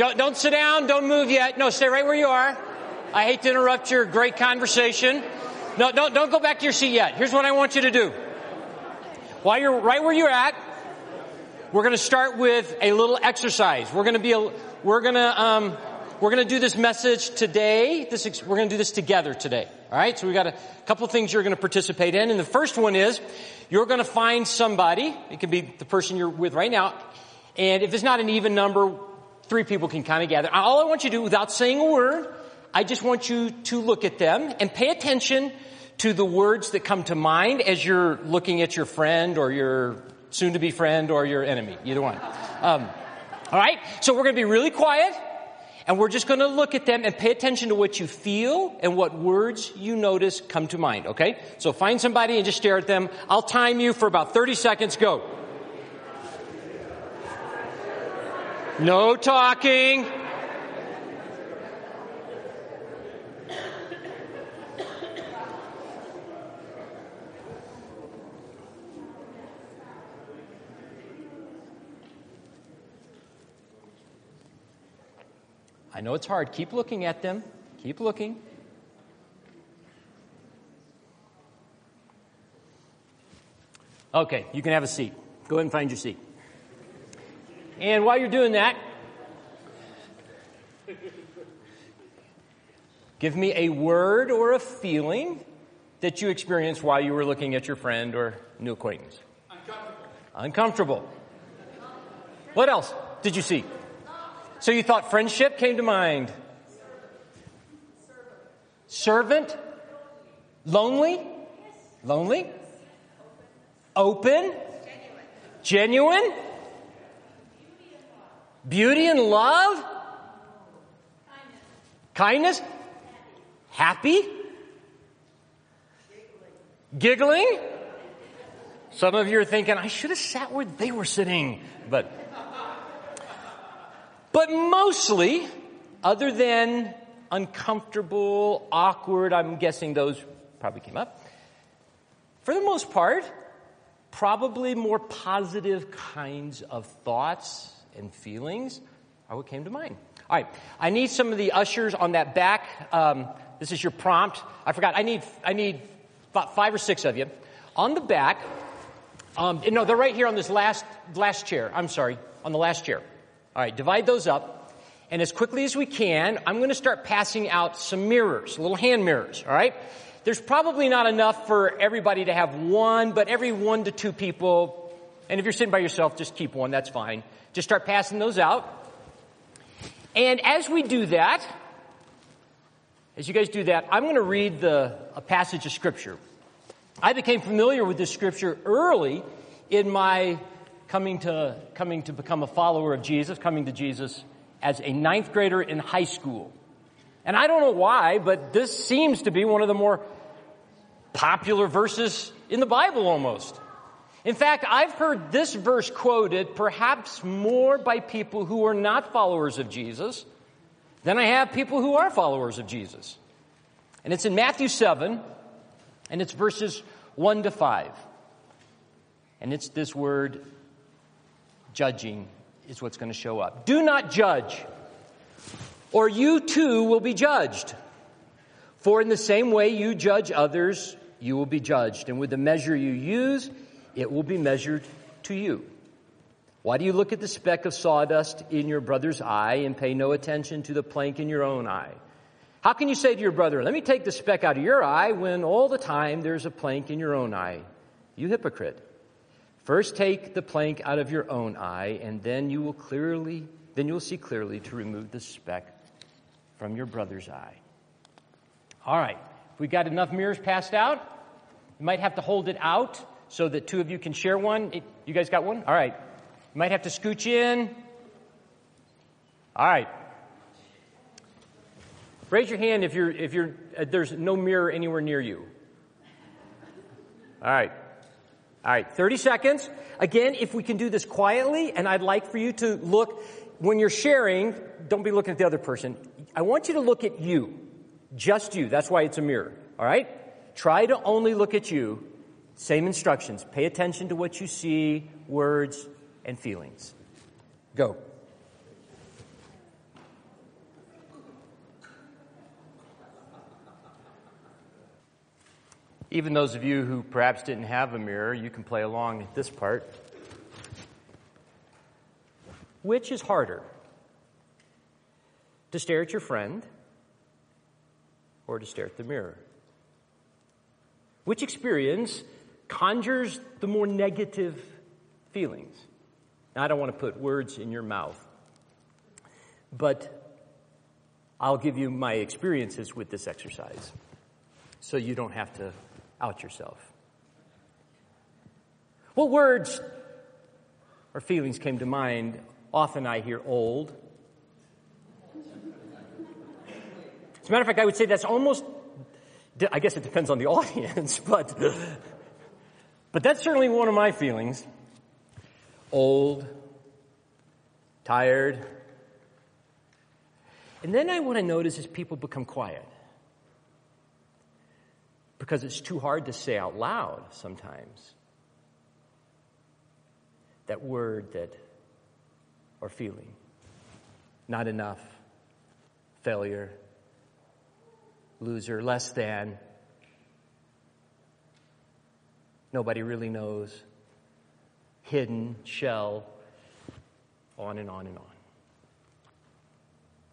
don't, don't sit down. Don't move yet. No, stay right where you are. I hate to interrupt your great conversation. No, don't, don't go back to your seat yet. Here's what I want you to do. While you're right where you're at, we're going to start with a little exercise. We're going to be, a, we're going to, um, we're going to do this message today. This, we're going to do this together today. All right. So we've got a couple things you're going to participate in. And the first one is you're going to find somebody. It could be the person you're with right now. And if it's not an even number, three people can kind of gather. All I want you to do without saying a word, I just want you to look at them and pay attention to the words that come to mind as you're looking at your friend or your soon to be friend or your enemy. Either one. Um, all right. So we're going to be really quiet. And we're just going to look at them and pay attention to what you feel and what words you notice come to mind, okay? So find somebody and just stare at them. I'll time you for about 30 seconds. Go. No talking. I know it's hard. Keep looking at them. Keep looking. Okay, you can have a seat. Go ahead and find your seat. And while you're doing that, give me a word or a feeling that you experienced while you were looking at your friend or new acquaintance. Uncomfortable. Uncomfortable. What else did you see? So you thought friendship came to mind. Servant. Lonely. Lonely. Open. Genuine. Beauty and love. Kindness. Happy. Giggling. Some of you are thinking, I should have sat where they were sitting, but but mostly, other than uncomfortable, awkward, I'm guessing those probably came up. For the most part, probably more positive kinds of thoughts and feelings are what came to mind. All right, I need some of the ushers on that back. Um, this is your prompt. I forgot. I need I need about five or six of you on the back. Um, no, they're right here on this last last chair. I'm sorry, on the last chair. All right, divide those up. And as quickly as we can, I'm going to start passing out some mirrors, little hand mirrors, all right? There's probably not enough for everybody to have one, but every one to two people, and if you're sitting by yourself, just keep one, that's fine. Just start passing those out. And as we do that, as you guys do that, I'm going to read the, a passage of scripture. I became familiar with this scripture early in my coming to, coming to become a follower of Jesus, coming to Jesus as a ninth grader in high school. And I don't know why, but this seems to be one of the more popular verses in the Bible almost. In fact, I've heard this verse quoted perhaps more by people who are not followers of Jesus than I have people who are followers of Jesus. And it's in Matthew 7, and it's verses 1 to 5. And it's this word, judging is what's going to show up. Do not judge, or you too will be judged. For in the same way you judge others, you will be judged. And with the measure you use, it will be measured to you. Why do you look at the speck of sawdust in your brother's eye and pay no attention to the plank in your own eye? How can you say to your brother, let me take the speck out of your eye when all the time there's a plank in your own eye? You hypocrite. First take the plank out of your own eye, and then you will clearly, then you will see clearly to remove the speck from your brother's eye. All right. If we got enough mirrors passed out, you might have to hold it out so that two of you can share one. You guys got one? All right. You might have to scooch in. All right. Raise your hand if you're if you're uh, there's no mirror anywhere near you. All right. All right, 30 seconds. Again, if we can do this quietly, and I'd like for you to look, when you're sharing, don't be looking at the other person. I want you to look at you. Just you. That's why it's a mirror. All right? Try to only look at you. Same instructions. Pay attention to what you see, words, and feelings. Go. Even those of you who perhaps didn't have a mirror, you can play along at this part. Which is harder? To stare at your friend or to stare at the mirror? Which experience conjures the more negative feelings? Now, I don't want to put words in your mouth, but I'll give you my experiences with this exercise so you don't have to out yourself. What words or feelings came to mind? Often I hear old. As a matter of fact, I would say that's almost, I guess it depends on the audience, but, but that's certainly one of my feelings. Old, tired. And then I, what I notice is people become quiet because it's too hard to say out loud sometimes that word that or feeling not enough failure loser less than nobody really knows hidden shell on and on and on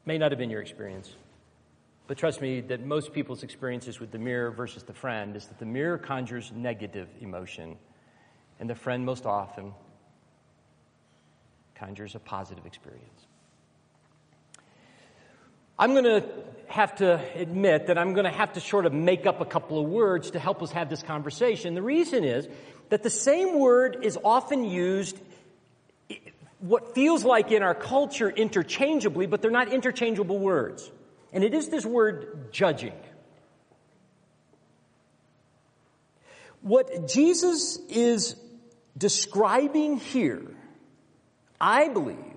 may not have been your experience but trust me that most people's experiences with the mirror versus the friend is that the mirror conjures negative emotion, and the friend most often conjures a positive experience. I'm going to have to admit that I'm going to have to sort of make up a couple of words to help us have this conversation. The reason is that the same word is often used what feels like in our culture interchangeably, but they're not interchangeable words. And it is this word judging. What Jesus is describing here, I believe,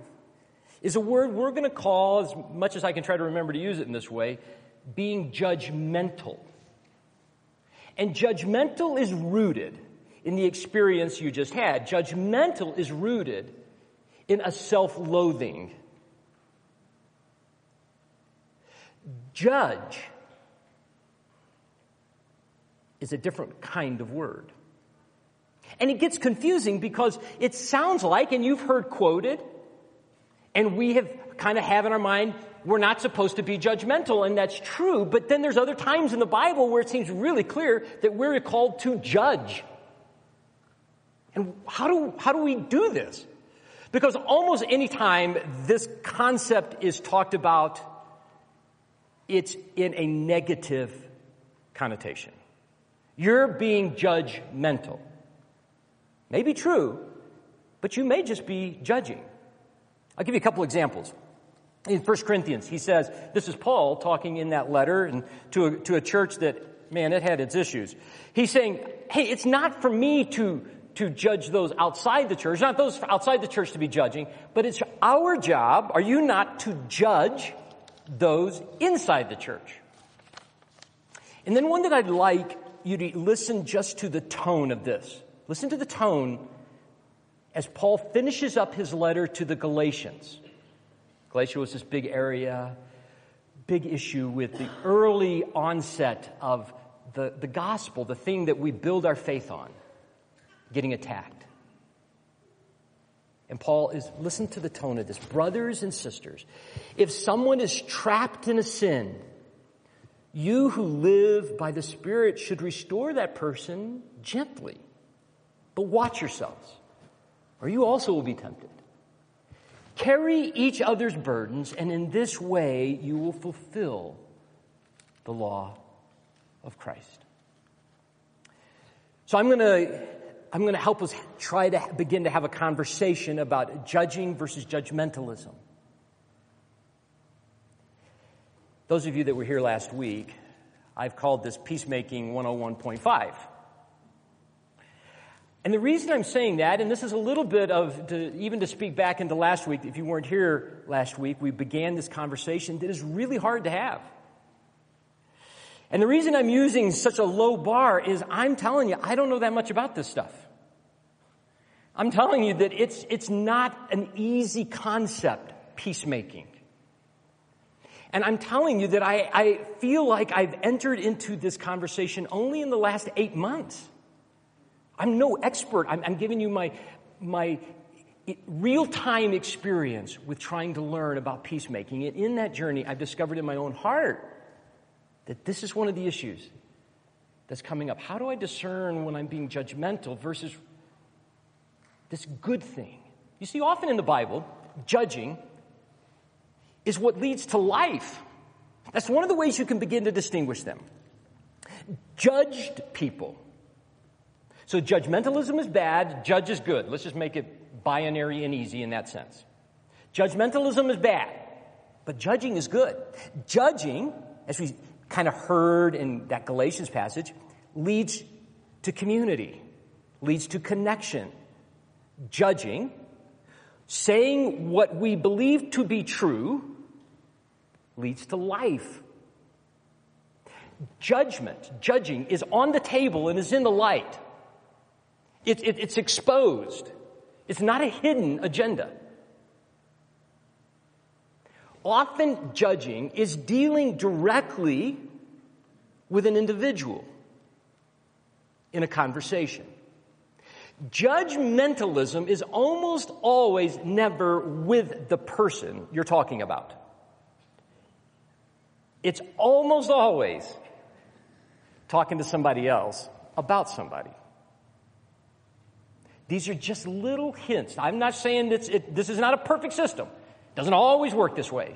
is a word we're going to call, as much as I can try to remember to use it in this way, being judgmental. And judgmental is rooted in the experience you just had. Judgmental is rooted in a self-loathing Judge is a different kind of word. And it gets confusing because it sounds like, and you've heard quoted, and we have kind of have in our mind, we're not supposed to be judgmental, and that's true, but then there's other times in the Bible where it seems really clear that we're called to judge. And how do, how do we do this? Because almost any time this concept is talked about it's in a negative connotation. You're being judgmental. May be true, but you may just be judging. I'll give you a couple examples. In 1 Corinthians, he says, this is Paul talking in that letter and to a, to a church that, man, it had its issues. He's saying, hey, it's not for me to, to judge those outside the church, not those outside the church to be judging, but it's our job, are you not, to judge those inside the church. And then one that I'd like you to listen just to the tone of this. Listen to the tone as Paul finishes up his letter to the Galatians. Galatia was this big area, big issue with the early onset of the, the gospel, the thing that we build our faith on, getting attacked. And Paul is, listen to the tone of this. Brothers and sisters, if someone is trapped in a sin, you who live by the Spirit should restore that person gently. But watch yourselves, or you also will be tempted. Carry each other's burdens, and in this way you will fulfill the law of Christ. So I'm going to I'm going to help us try to begin to have a conversation about judging versus judgmentalism. Those of you that were here last week, I've called this Peacemaking 101.5. And the reason I'm saying that, and this is a little bit of, to, even to speak back into last week, if you weren't here last week, we began this conversation that is really hard to have. And the reason I'm using such a low bar is I'm telling you, I don't know that much about this stuff. I'm telling you that it's, it's not an easy concept, peacemaking. And I'm telling you that I, I feel like I've entered into this conversation only in the last eight months. I'm no expert. I'm, I'm giving you my, my real time experience with trying to learn about peacemaking. And in that journey, I've discovered in my own heart that this is one of the issues that's coming up. How do I discern when I'm being judgmental versus this good thing? You see, often in the Bible, judging is what leads to life. That's one of the ways you can begin to distinguish them. Judged people. So judgmentalism is bad, judge is good. Let's just make it binary and easy in that sense. Judgmentalism is bad, but judging is good. Judging, as we kind of heard in that Galatians passage, leads to community, leads to connection. Judging, saying what we believe to be true, leads to life. Judgment, judging, is on the table and is in the light. It, it, it's exposed. It's not a hidden agenda. Often judging is dealing directly with an individual in a conversation. Judgmentalism is almost always never with the person you're talking about. It's almost always talking to somebody else about somebody. These are just little hints. I'm not saying it, this is not a perfect system. It doesn't always work this way.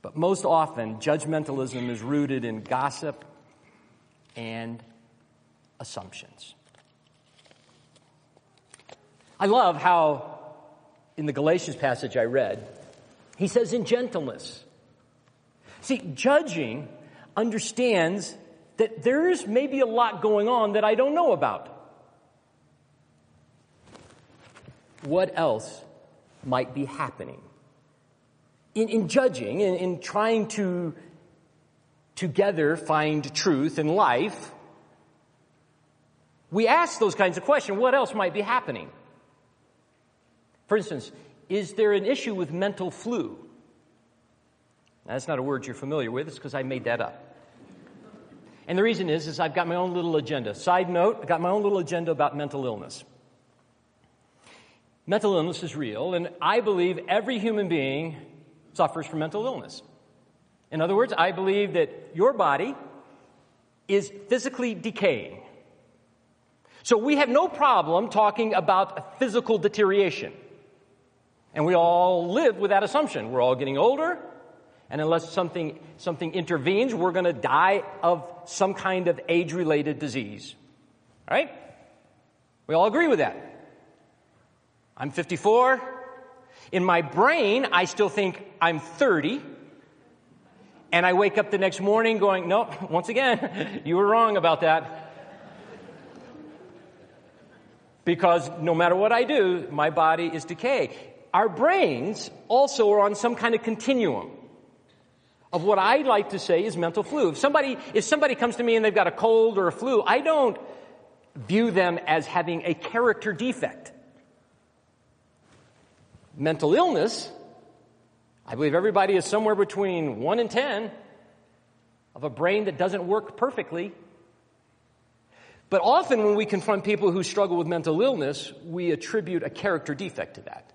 But most often, judgmentalism is rooted in gossip and assumptions. I love how, in the Galatians passage I read, he says, in gentleness. See, judging understands that there's maybe a lot going on that I don't know about. What else might be happening? In, in judging, in, in trying to together find truth in life, we ask those kinds of questions. What else might be happening? For instance, is there an issue with mental flu? Now, that's not a word you're familiar with. It's because I made that up. And the reason is, is I've got my own little agenda. Side note, I've got my own little agenda about mental illness. Mental illness is real, and I believe every human being suffers from mental illness. In other words, I believe that your body is physically decaying. So we have no problem talking about physical deterioration. And we all live with that assumption. We're all getting older, and unless something, something intervenes, we're going to die of some kind of age related disease. Right? We all agree with that. I'm 54. In my brain, I still think I'm 30. And I wake up the next morning going, nope, once again, you were wrong about that. Because no matter what I do, my body is decaying. Our brains also are on some kind of continuum of what I like to say is mental flu. If somebody, if somebody comes to me and they've got a cold or a flu, I don't view them as having a character defect. Mental illness, I believe everybody is somewhere between 1 and 10 of a brain that doesn't work perfectly. But often when we confront people who struggle with mental illness, we attribute a character defect to that.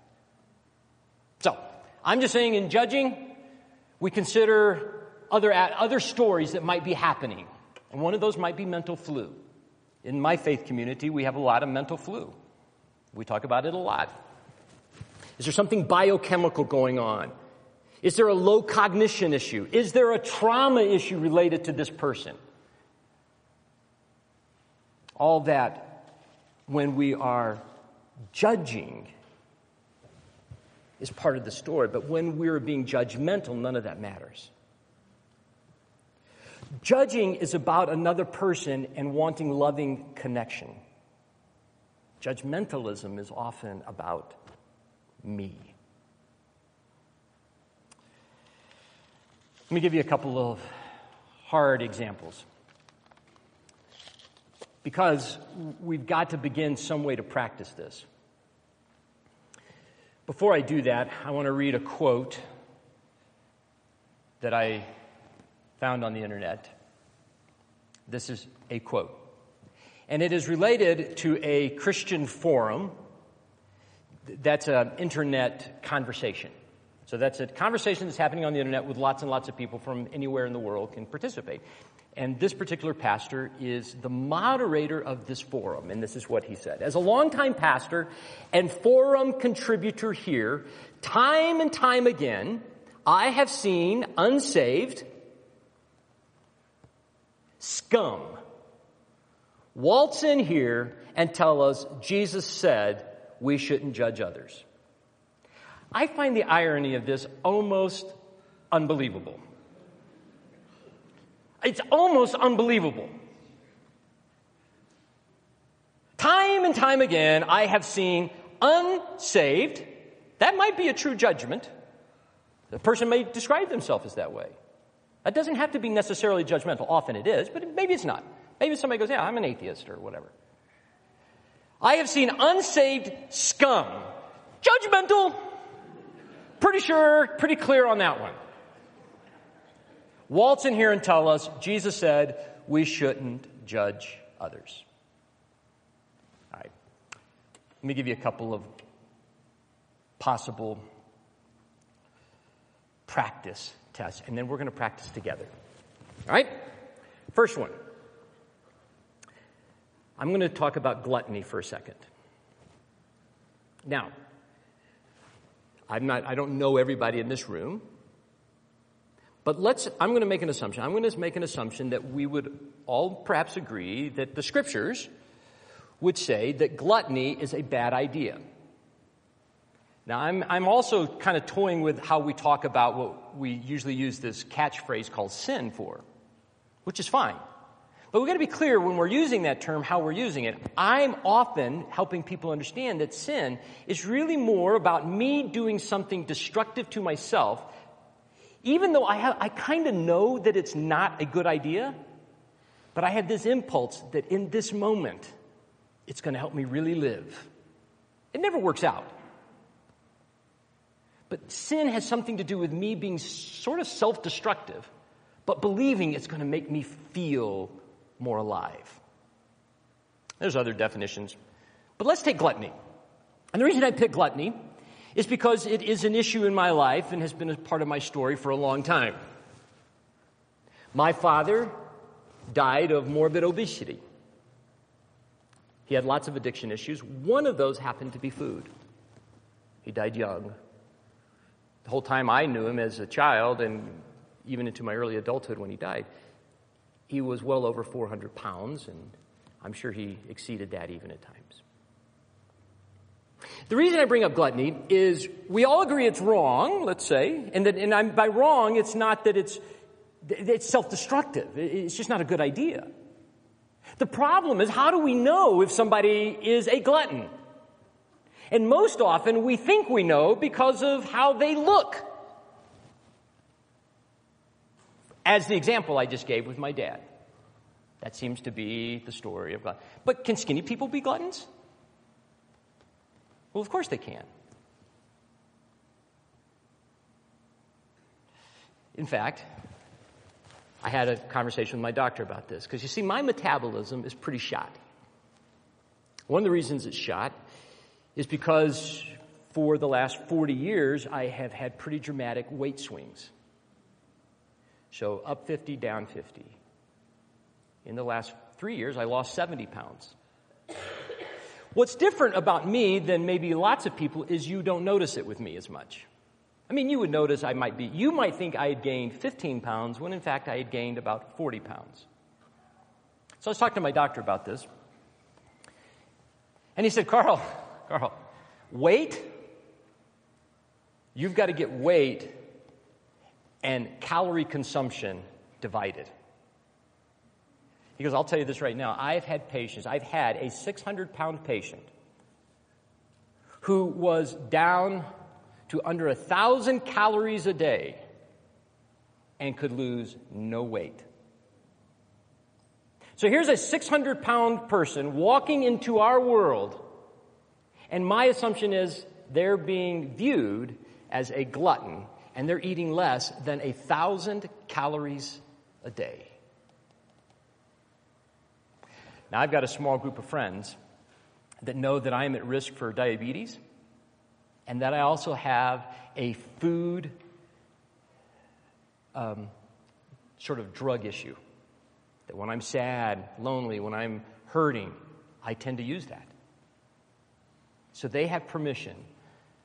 So, I'm just saying in judging, we consider other, other stories that might be happening. And one of those might be mental flu. In my faith community, we have a lot of mental flu. We talk about it a lot. Is there something biochemical going on? Is there a low cognition issue? Is there a trauma issue related to this person? All that when we are judging is part of the story. But when we're being judgmental, none of that matters. Judging is about another person and wanting loving connection. Judgmentalism is often about me. Let me give you a couple of hard examples. Because we've got to begin some way to practice this. Before I do that, I want to read a quote that I found on the internet. This is a quote. And it is related to a Christian forum that's an internet conversation. So that's a conversation that's happening on the internet with lots and lots of people from anywhere in the world can participate. And this particular pastor is the moderator of this forum, and this is what he said. As a longtime pastor and forum contributor here, time and time again, I have seen unsaved scum waltz in here and tell us Jesus said we shouldn't judge others. I find the irony of this almost unbelievable. It's almost unbelievable. Time and time again, I have seen unsaved, that might be a true judgment. The person may describe themselves as that way. That doesn't have to be necessarily judgmental. Often it is, but maybe it's not. Maybe somebody goes, yeah, I'm an atheist or whatever. I have seen unsaved scum. Judgmental. Pretty sure, pretty clear on that one. Waltz in here and tell us Jesus said we shouldn't judge others. All right. Let me give you a couple of possible practice tests, and then we're going to practice together. All right? First one. I'm going to talk about gluttony for a second. Now, I'm not, I don't know everybody in this room, but let's, I'm going to make an assumption. I'm going to make an assumption that we would all perhaps agree that the scriptures would say that gluttony is a bad idea. Now, I'm, I'm also kind of toying with how we talk about what we usually use this catchphrase called sin for, which is fine. But we've got to be clear when we're using that term how we're using it. I'm often helping people understand that sin is really more about me doing something destructive to myself, even though I, have, I kind of know that it's not a good idea, but I have this impulse that in this moment, it's going to help me really live. It never works out. But sin has something to do with me being sort of self destructive, but believing it's going to make me feel more alive. There's other definitions. But let's take gluttony. And the reason I pick gluttony is because it is an issue in my life and has been a part of my story for a long time. My father died of morbid obesity. He had lots of addiction issues. One of those happened to be food. He died young. The whole time I knew him as a child and even into my early adulthood when he died, he was well over 400 pounds, and I'm sure he exceeded that even at times. The reason I bring up gluttony is we all agree it's wrong, let's say, and that, and I'm, by wrong, it's not that it's, it's self-destructive. It's just not a good idea. The problem is how do we know if somebody is a glutton? And most often we think we know because of how they look. As the example I just gave with my dad. That seems to be the story of God. But can skinny people be gluttons? Well, of course they can. In fact, I had a conversation with my doctor about this because you see, my metabolism is pretty shot. One of the reasons it's shot is because for the last 40 years, I have had pretty dramatic weight swings. So up 50, down 50. In the last three years, I lost 70 pounds. What's different about me than maybe lots of people is you don't notice it with me as much. I mean, you would notice I might be, you might think I had gained 15 pounds when in fact I had gained about 40 pounds. So I was talking to my doctor about this. And he said, Carl, Carl, weight, you've got to get weight and calorie consumption divided. He goes, I'll tell you this right now. I've had patients, I've had a 600 pound patient who was down to under a thousand calories a day and could lose no weight. So here's a 600 pound person walking into our world, and my assumption is they're being viewed as a glutton and they're eating less than a thousand calories a day. Now, I've got a small group of friends that know that I am at risk for diabetes and that I also have a food um, sort of drug issue. That when I'm sad, lonely, when I'm hurting, I tend to use that. So they have permission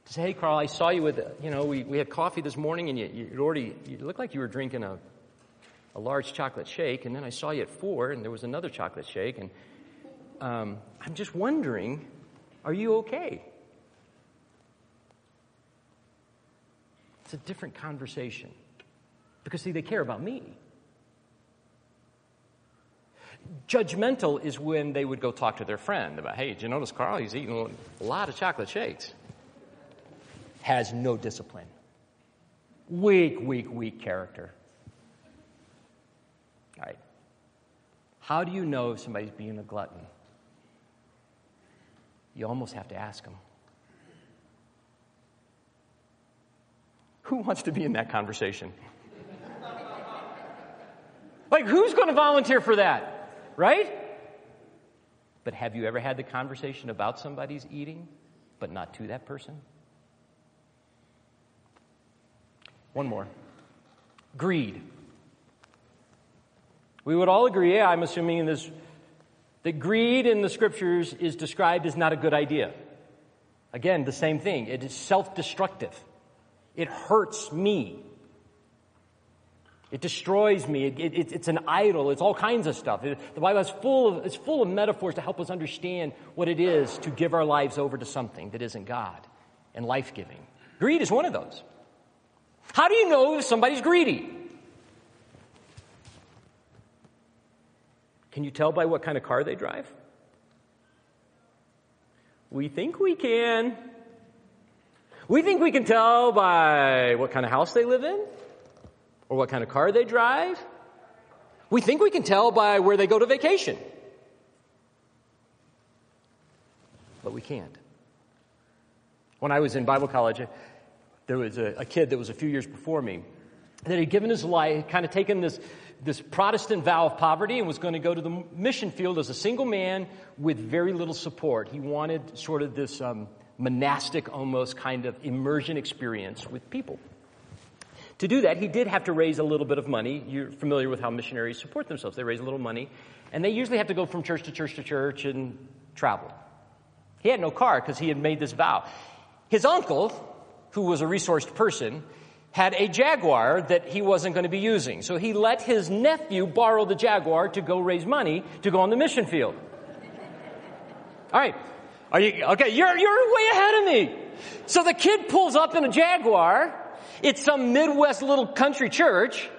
to say, hey, Carl, I saw you with, you know, we, we had coffee this morning and you, you already, you looked like you were drinking a, a large chocolate shake, and then I saw you at four and there was another chocolate shake, and um, I'm just wondering, are you okay? It's a different conversation. Because, see, they care about me. Judgmental is when they would go talk to their friend about, hey, did you notice Carl? He's eating a lot of chocolate shakes. Has no discipline. Weak, weak, weak character. All right. How do you know if somebody's being a glutton? You almost have to ask them. Who wants to be in that conversation? like, who's going to volunteer for that? Right? But have you ever had the conversation about somebody's eating, but not to that person? One more greed. We would all agree, I'm assuming in this, that greed in the scriptures is described as not a good idea. Again, the same thing. It is self destructive. It hurts me. It destroys me. It, it, it's an idol. It's all kinds of stuff. It, the Bible is full of, it's full of metaphors to help us understand what it is to give our lives over to something that isn't God and life giving. Greed is one of those. How do you know if somebody's greedy? Can you tell by what kind of car they drive? We think we can. We think we can tell by what kind of house they live in or what kind of car they drive. We think we can tell by where they go to vacation. But we can't. When I was in Bible college, there was a, a kid that was a few years before me that had given his life, kind of taken this, this Protestant vow of poverty and was going to go to the mission field as a single man with very little support. He wanted sort of this um, monastic, almost kind of immersion experience with people. To do that, he did have to raise a little bit of money. You're familiar with how missionaries support themselves. They raise a little money, and they usually have to go from church to church to church and travel. He had no car because he had made this vow. His uncle, who was a resourced person, had a Jaguar that he wasn't going to be using. So he let his nephew borrow the Jaguar to go raise money to go on the mission field. All right. Are you, okay, you're, you're way ahead of me. So the kid pulls up in a Jaguar. It's some Midwest little country church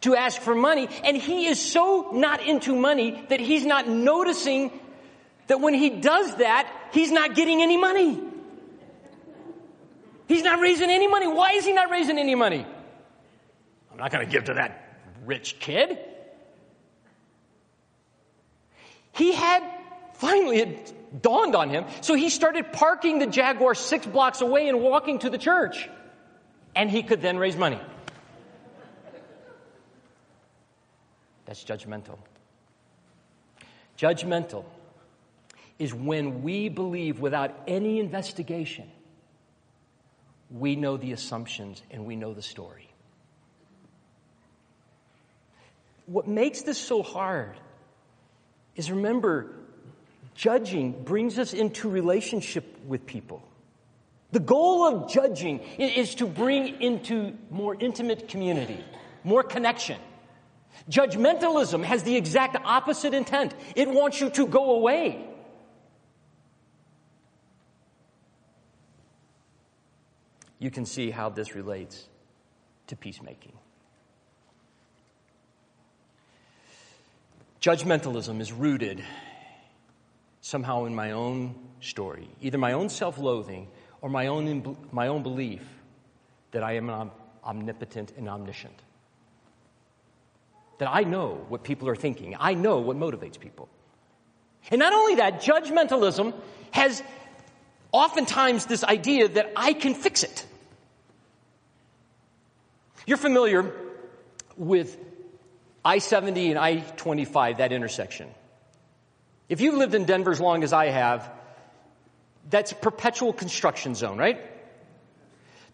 to ask for money. And he is so not into money that he's not noticing that when he does that, he's not getting any money. He's not raising any money. Why is he not raising any money? I'm not going to give to that rich kid. He had, finally, it dawned on him. So he started parking the Jaguar six blocks away and walking to the church. And he could then raise money. That's judgmental. Judgmental is when we believe without any investigation we know the assumptions and we know the story. What makes this so hard is remember, judging brings us into relationship with people. The goal of judging is to bring into more intimate community, more connection. Judgmentalism has the exact opposite intent. It wants you to go away. You can see how this relates to peacemaking. Judgmentalism is rooted somehow in my own story, either my own self loathing or my own, my own belief that I am omnipotent and omniscient. That I know what people are thinking, I know what motivates people. And not only that, judgmentalism has oftentimes this idea that I can fix it. You're familiar with I 70 and I 25, that intersection. If you've lived in Denver as long as I have, that's a perpetual construction zone, right?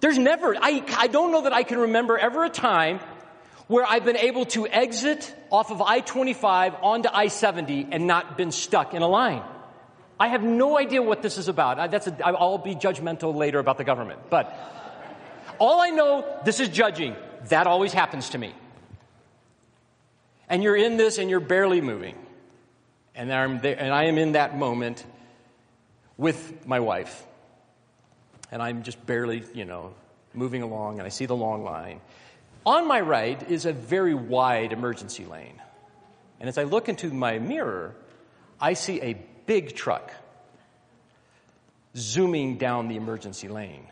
There's never, I, I don't know that I can remember ever a time where I've been able to exit off of I-25 onto I-70 and not been stuck in a line. I have no idea what this is about. That's a, I'll be judgmental later about the government, but all I know, this is judging. That always happens to me. And you're in this and you're barely moving. And, I'm there, and I am in that moment with my wife. And I'm just barely, you know, moving along and I see the long line. On my right is a very wide emergency lane. And as I look into my mirror, I see a big truck zooming down the emergency lane.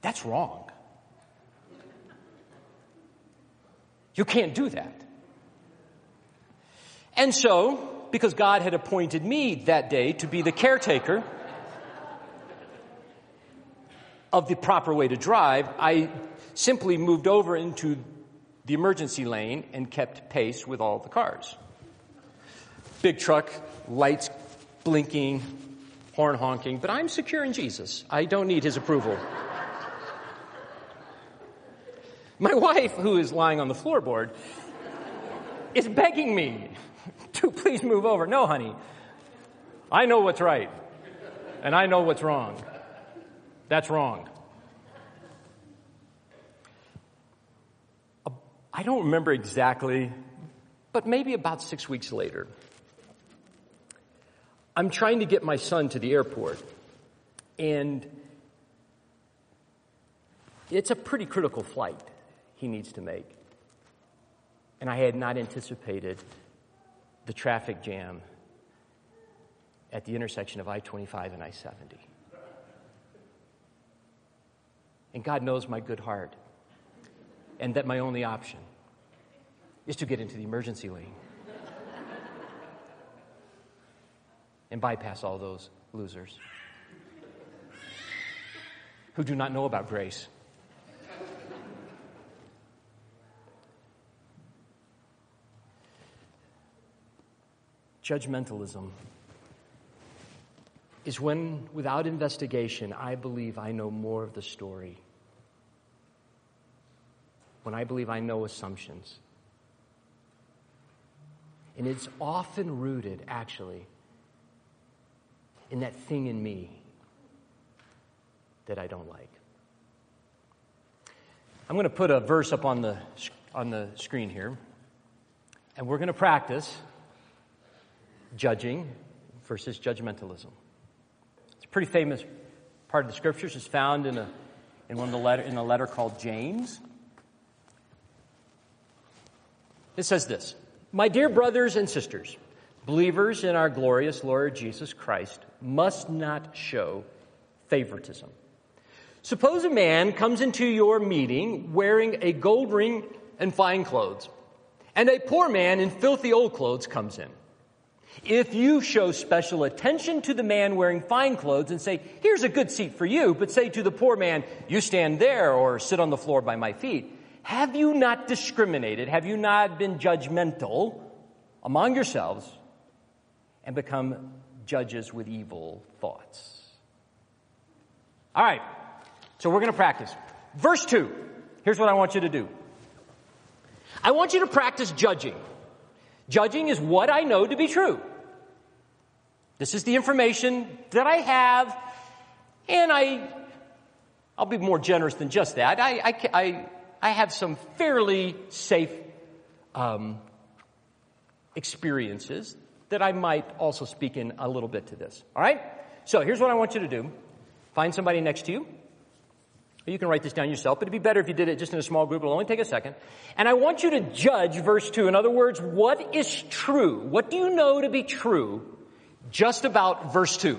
That's wrong. You can't do that. And so, because God had appointed me that day to be the caretaker of the proper way to drive, I simply moved over into the emergency lane and kept pace with all the cars. Big truck, lights blinking, horn honking, but I'm secure in Jesus. I don't need his approval. My wife, who is lying on the floorboard, is begging me to please move over. No, honey. I know what's right. And I know what's wrong. That's wrong. I don't remember exactly, but maybe about six weeks later, I'm trying to get my son to the airport, and it's a pretty critical flight he needs to make. And I had not anticipated the traffic jam at the intersection of I 25 and I 70. And God knows my good heart, and that my only option is to get into the emergency lane and bypass all those losers who do not know about grace. Judgmentalism is when, without investigation, I believe I know more of the story. When I believe I know assumptions. And it's often rooted, actually, in that thing in me that I don't like. I'm going to put a verse up on the, on the screen here, and we're going to practice judging versus judgmentalism. It's a pretty famous part of the scriptures. It's found in a in one of the letter in a letter called James. It says this: My dear brothers and sisters, believers in our glorious Lord Jesus Christ must not show favoritism. Suppose a man comes into your meeting wearing a gold ring and fine clothes, and a poor man in filthy old clothes comes in. If you show special attention to the man wearing fine clothes and say, here's a good seat for you, but say to the poor man, you stand there or sit on the floor by my feet, have you not discriminated? Have you not been judgmental among yourselves and become judges with evil thoughts? All right. So we're going to practice. Verse two. Here's what I want you to do. I want you to practice judging. Judging is what I know to be true. This is the information that I have, and I, I'll be more generous than just that. I, I, I, I have some fairly safe um, experiences that I might also speak in a little bit to this. All right? So here's what I want you to do. Find somebody next to you you can write this down yourself, but it'd be better if you did it just in a small group. It'll only take a second. And I want you to judge verse 2. In other words, what is true? What do you know to be true just about verse 2?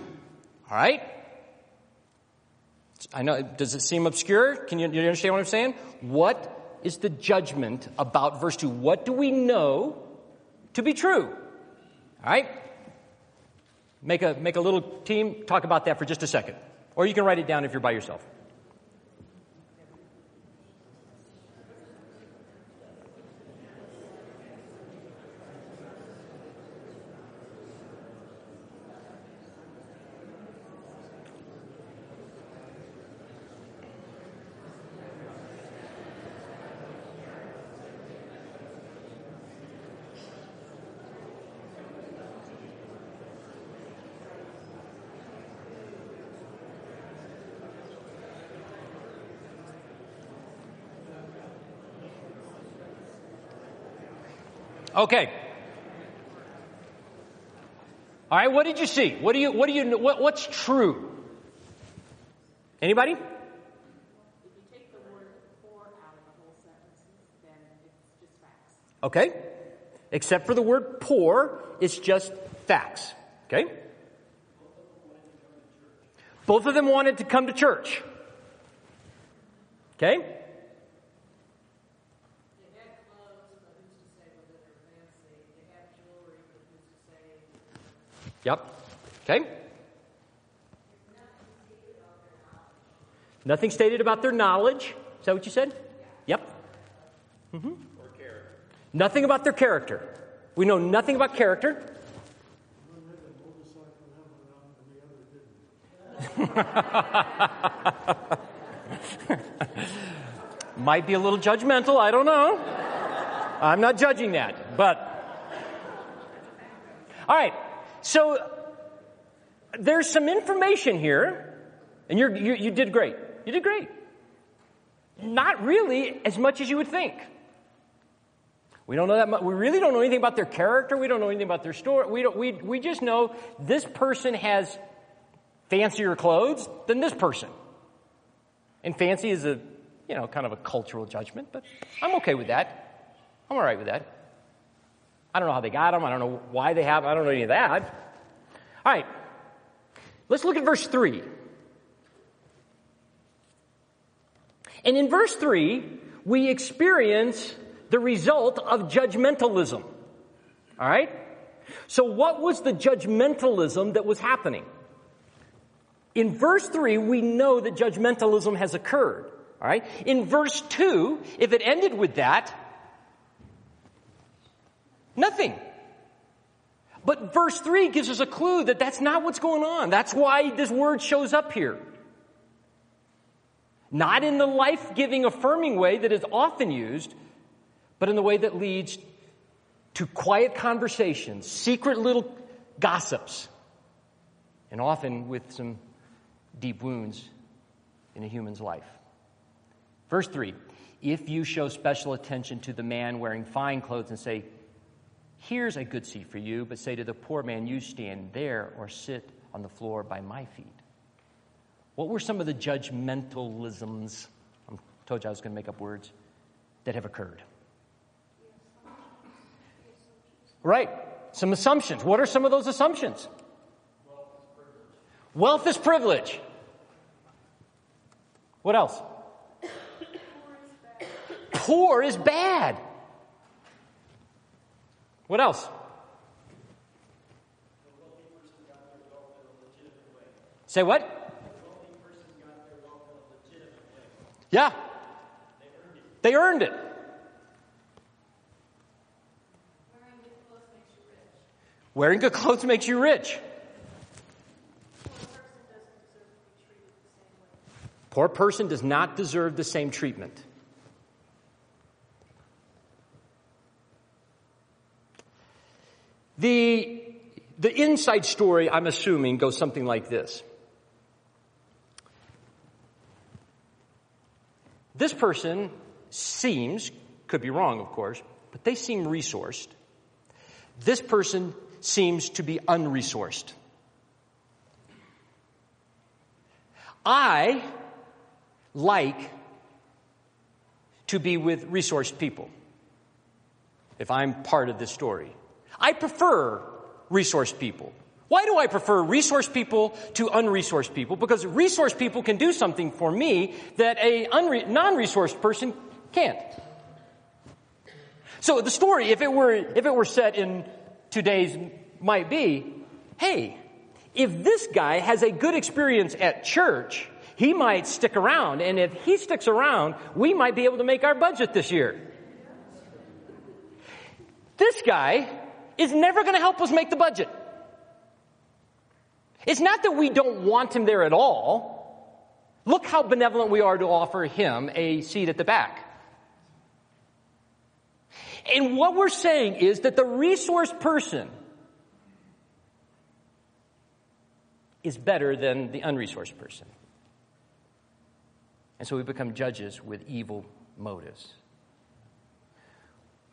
All right? I know, does it seem obscure? Can you, you understand what I'm saying? What is the judgment about verse 2? What do we know to be true? All right? Make a, make a little team, talk about that for just a second. Or you can write it down if you're by yourself. Okay. All right, what did you see? What do you, what do you, what, what's true? Anybody? Okay. Except for the word poor, it's just facts. Okay? Both of them wanted to come to church. Okay? Yep. Okay? Nothing stated about their knowledge. Is that what you said? Yep. Mm-hmm. Nothing about their character. We know nothing about character. Might be a little judgmental, I don't know. I'm not judging that, but. All right, so there's some information here, and you you did great. You did great. Not really as much as you would think. We don't know that much. We really don't know anything about their character. We don't know anything about their story. We, don't, we, we just know this person has fancier clothes than this person. And fancy is a, you know, kind of a cultural judgment, but I'm okay with that. I'm all right with that. I don't know how they got them. I don't know why they have. I don't know any of that. All right. Let's look at verse 3. And in verse 3, we experience the result of judgmentalism. All right? So what was the judgmentalism that was happening? In verse 3, we know that judgmentalism has occurred. All right? In verse 2, if it ended with that, nothing. But verse 3 gives us a clue that that's not what's going on. That's why this word shows up here. Not in the life giving, affirming way that is often used, but in the way that leads to quiet conversations, secret little gossips, and often with some deep wounds in a human's life. Verse 3 If you show special attention to the man wearing fine clothes and say, Here's a good seat for you, but say to the poor man, You stand there or sit on the floor by my feet. What were some of the judgmentalisms? I told you I was going to make up words that have occurred. Right. Some assumptions. What are some of those assumptions? Wealth is privilege. What else? Poor is bad. What else? Say what? Yeah. They earned it. Wearing good clothes makes you rich. Poor person does not deserve the same treatment. The, the inside story, I'm assuming, goes something like this. This person seems, could be wrong, of course, but they seem resourced. This person seems to be unresourced. I like to be with resourced people if I'm part of this story. I prefer resource people. Why do I prefer resource people to unresourced people? Because resource people can do something for me that a unre- non-resourced person can't. So the story, if it were, if it were set in today's might be, hey, if this guy has a good experience at church, he might stick around. And if he sticks around, we might be able to make our budget this year. This guy is never going to help us make the budget. It's not that we don't want him there at all. Look how benevolent we are to offer him a seat at the back. And what we're saying is that the resource person is better than the unresourced person. And so we become judges with evil motives.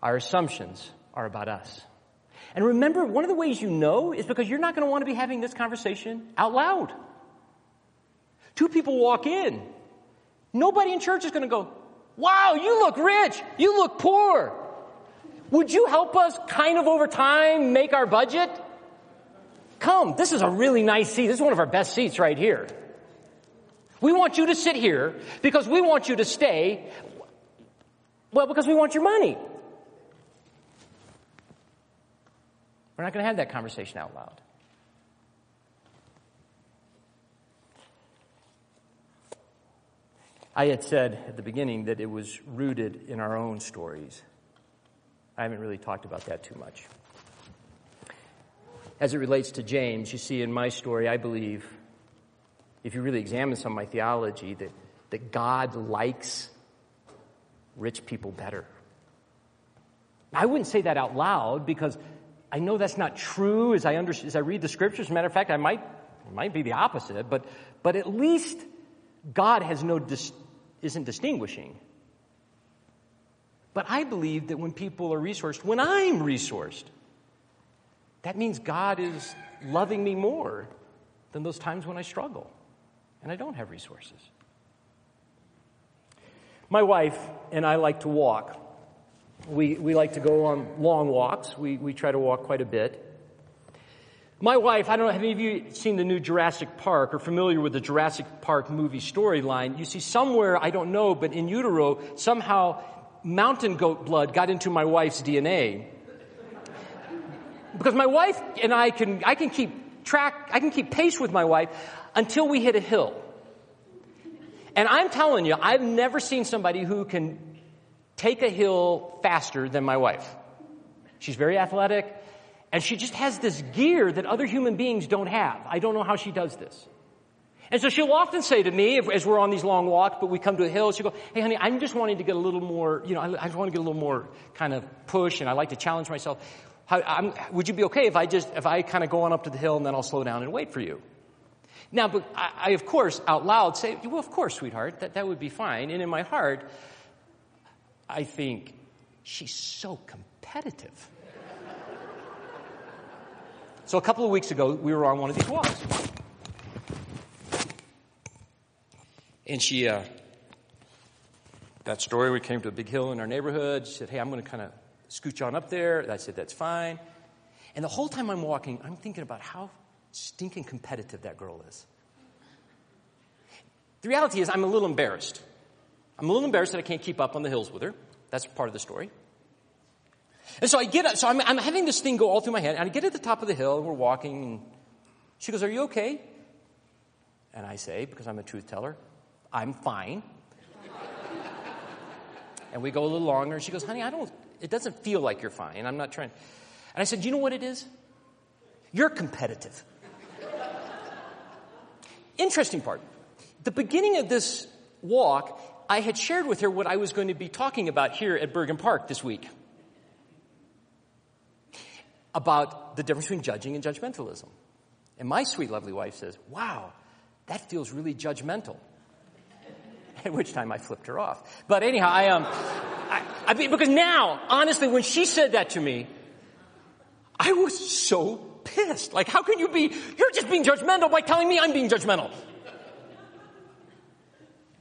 Our assumptions are about us. And remember, one of the ways you know is because you're not going to want to be having this conversation out loud. Two people walk in. Nobody in church is going to go, wow, you look rich. You look poor. Would you help us kind of over time make our budget? Come, this is a really nice seat. This is one of our best seats right here. We want you to sit here because we want you to stay. Well, because we want your money. We're not going to have that conversation out loud. I had said at the beginning that it was rooted in our own stories. I haven't really talked about that too much. As it relates to James, you see in my story, I believe, if you really examine some of my theology, that, that God likes rich people better. I wouldn't say that out loud because I know that's not true as I, under, as I read the scriptures. As a matter of fact, I might, it might be the opposite, but, but at least God has no, dis, isn't distinguishing. But I believe that when people are resourced, when I'm resourced, that means God is loving me more than those times when I struggle and I don't have resources. My wife and I like to walk. We, we like to go on long walks. We, we try to walk quite a bit. My wife, I don't know, have any of you seen the new Jurassic Park or familiar with the Jurassic Park movie storyline? You see somewhere, I don't know, but in utero, somehow mountain goat blood got into my wife's DNA. Because my wife and I can, I can keep track, I can keep pace with my wife until we hit a hill. And I'm telling you, I've never seen somebody who can take a hill faster than my wife. She's very athletic, and she just has this gear that other human beings don't have. I don't know how she does this. And so she'll often say to me, as we're on these long walks, but we come to a hill, she'll go, hey honey, I'm just wanting to get a little more, you know, I, just want to get a little more kind of push, and I like to challenge myself. How, would you be okay if I just, if I kind of go on up to the hill and then I'll slow down and wait for you? Now, but I, I, of course, out loud say, well, of course, sweetheart, that, that would be fine. And in my heart, I think, she's so competitive. so a couple of weeks ago, we were on one of these walks. And she, uh, that story, we came to a big hill in our neighborhood. She said, hey, I'm going to kind of scooch on up there. I said, that's fine. And the whole time I'm walking, I'm thinking about how stinking competitive that girl is. The reality is, I'm a little embarrassed. I'm a little embarrassed that I can't keep up on the hills with her. That's part of the story. And so I get, up, so I'm, I'm having this thing go all through my head, and I get at the top of the hill, and we're walking, and she goes, Are you okay? And I say, because I'm a truth teller, I'm fine. and we go a little longer, and she goes, Honey, I don't, it doesn't feel like you're fine. I'm not trying. And I said, You know what it is? You're competitive. Interesting part. The beginning of this walk, I had shared with her what I was going to be talking about here at Bergen Park this week. About the difference between judging and judgmentalism. And my sweet, lovely wife says, Wow, that feels really judgmental. At which time I flipped her off. But anyhow, I, um, I, I because now, honestly, when she said that to me, I was so pissed. Like, how can you be, you're just being judgmental by telling me I'm being judgmental.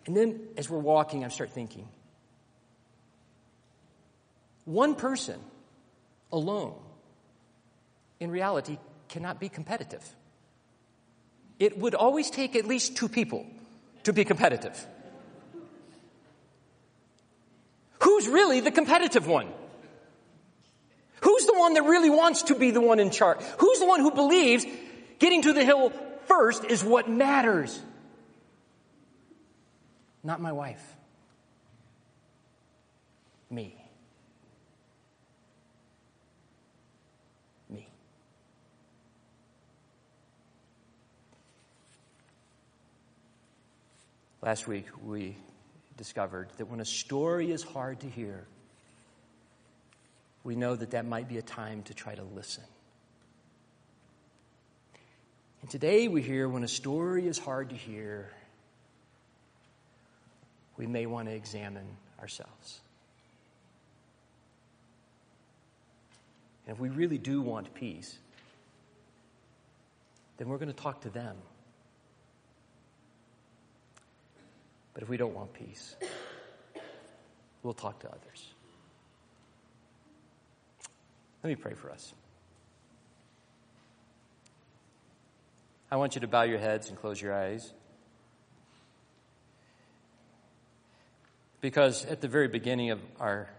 And then as we're walking, I start thinking, one person alone in reality cannot be competitive. It would always take at least two people to be competitive. Who's really the competitive one? Who's the one that really wants to be the one in charge? Who's the one who believes getting to the hill first is what matters? Not my wife. Me. Me. Last week we discovered that when a story is hard to hear, we know that that might be a time to try to listen. And today we hear when a story is hard to hear, we may want to examine ourselves. And if we really do want peace, then we're going to talk to them. But if we don't want peace, we'll talk to others. Let me pray for us. I want you to bow your heads and close your eyes. Because at the very beginning of our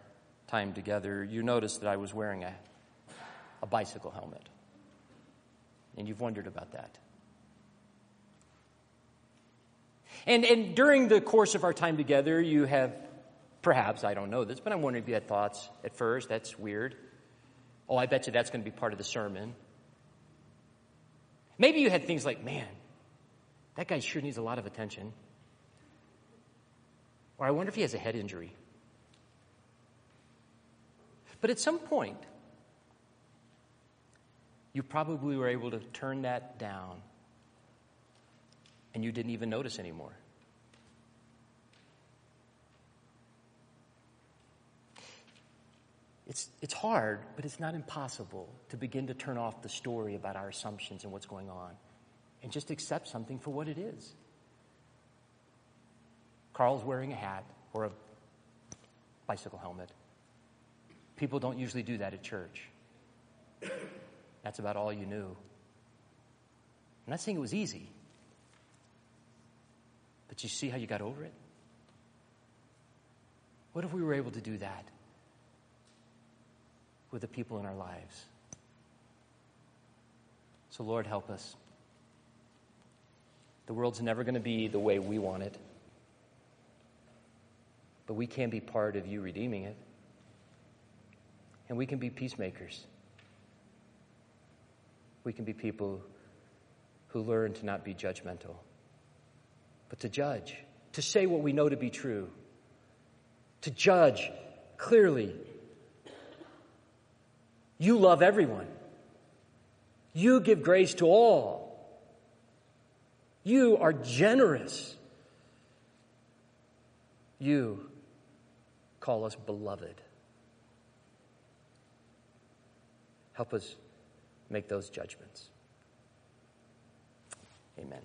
time together, you noticed that I was wearing a, a bicycle helmet. And you've wondered about that. And, and during the course of our time together, you have, perhaps, I don't know this, but I'm wondering if you had thoughts at first, that's weird. Oh, I bet you that's going to be part of the sermon. Maybe you had things like, man, that guy sure needs a lot of attention. Or I wonder if he has a head injury. But at some point, you probably were able to turn that down and you didn't even notice anymore. It's, it's hard, but it's not impossible to begin to turn off the story about our assumptions and what's going on and just accept something for what it is. Carl's wearing a hat or a bicycle helmet. People don't usually do that at church. That's about all you knew. I'm not saying it was easy. But you see how you got over it? What if we were able to do that with the people in our lives? So, Lord, help us. The world's never going to be the way we want it, but we can be part of you redeeming it. And we can be peacemakers. We can be people who learn to not be judgmental but to judge, to say what we know to be true, to judge clearly. You love everyone. You give grace to all. You are generous. You call us beloved. Help us make those judgments. Amen.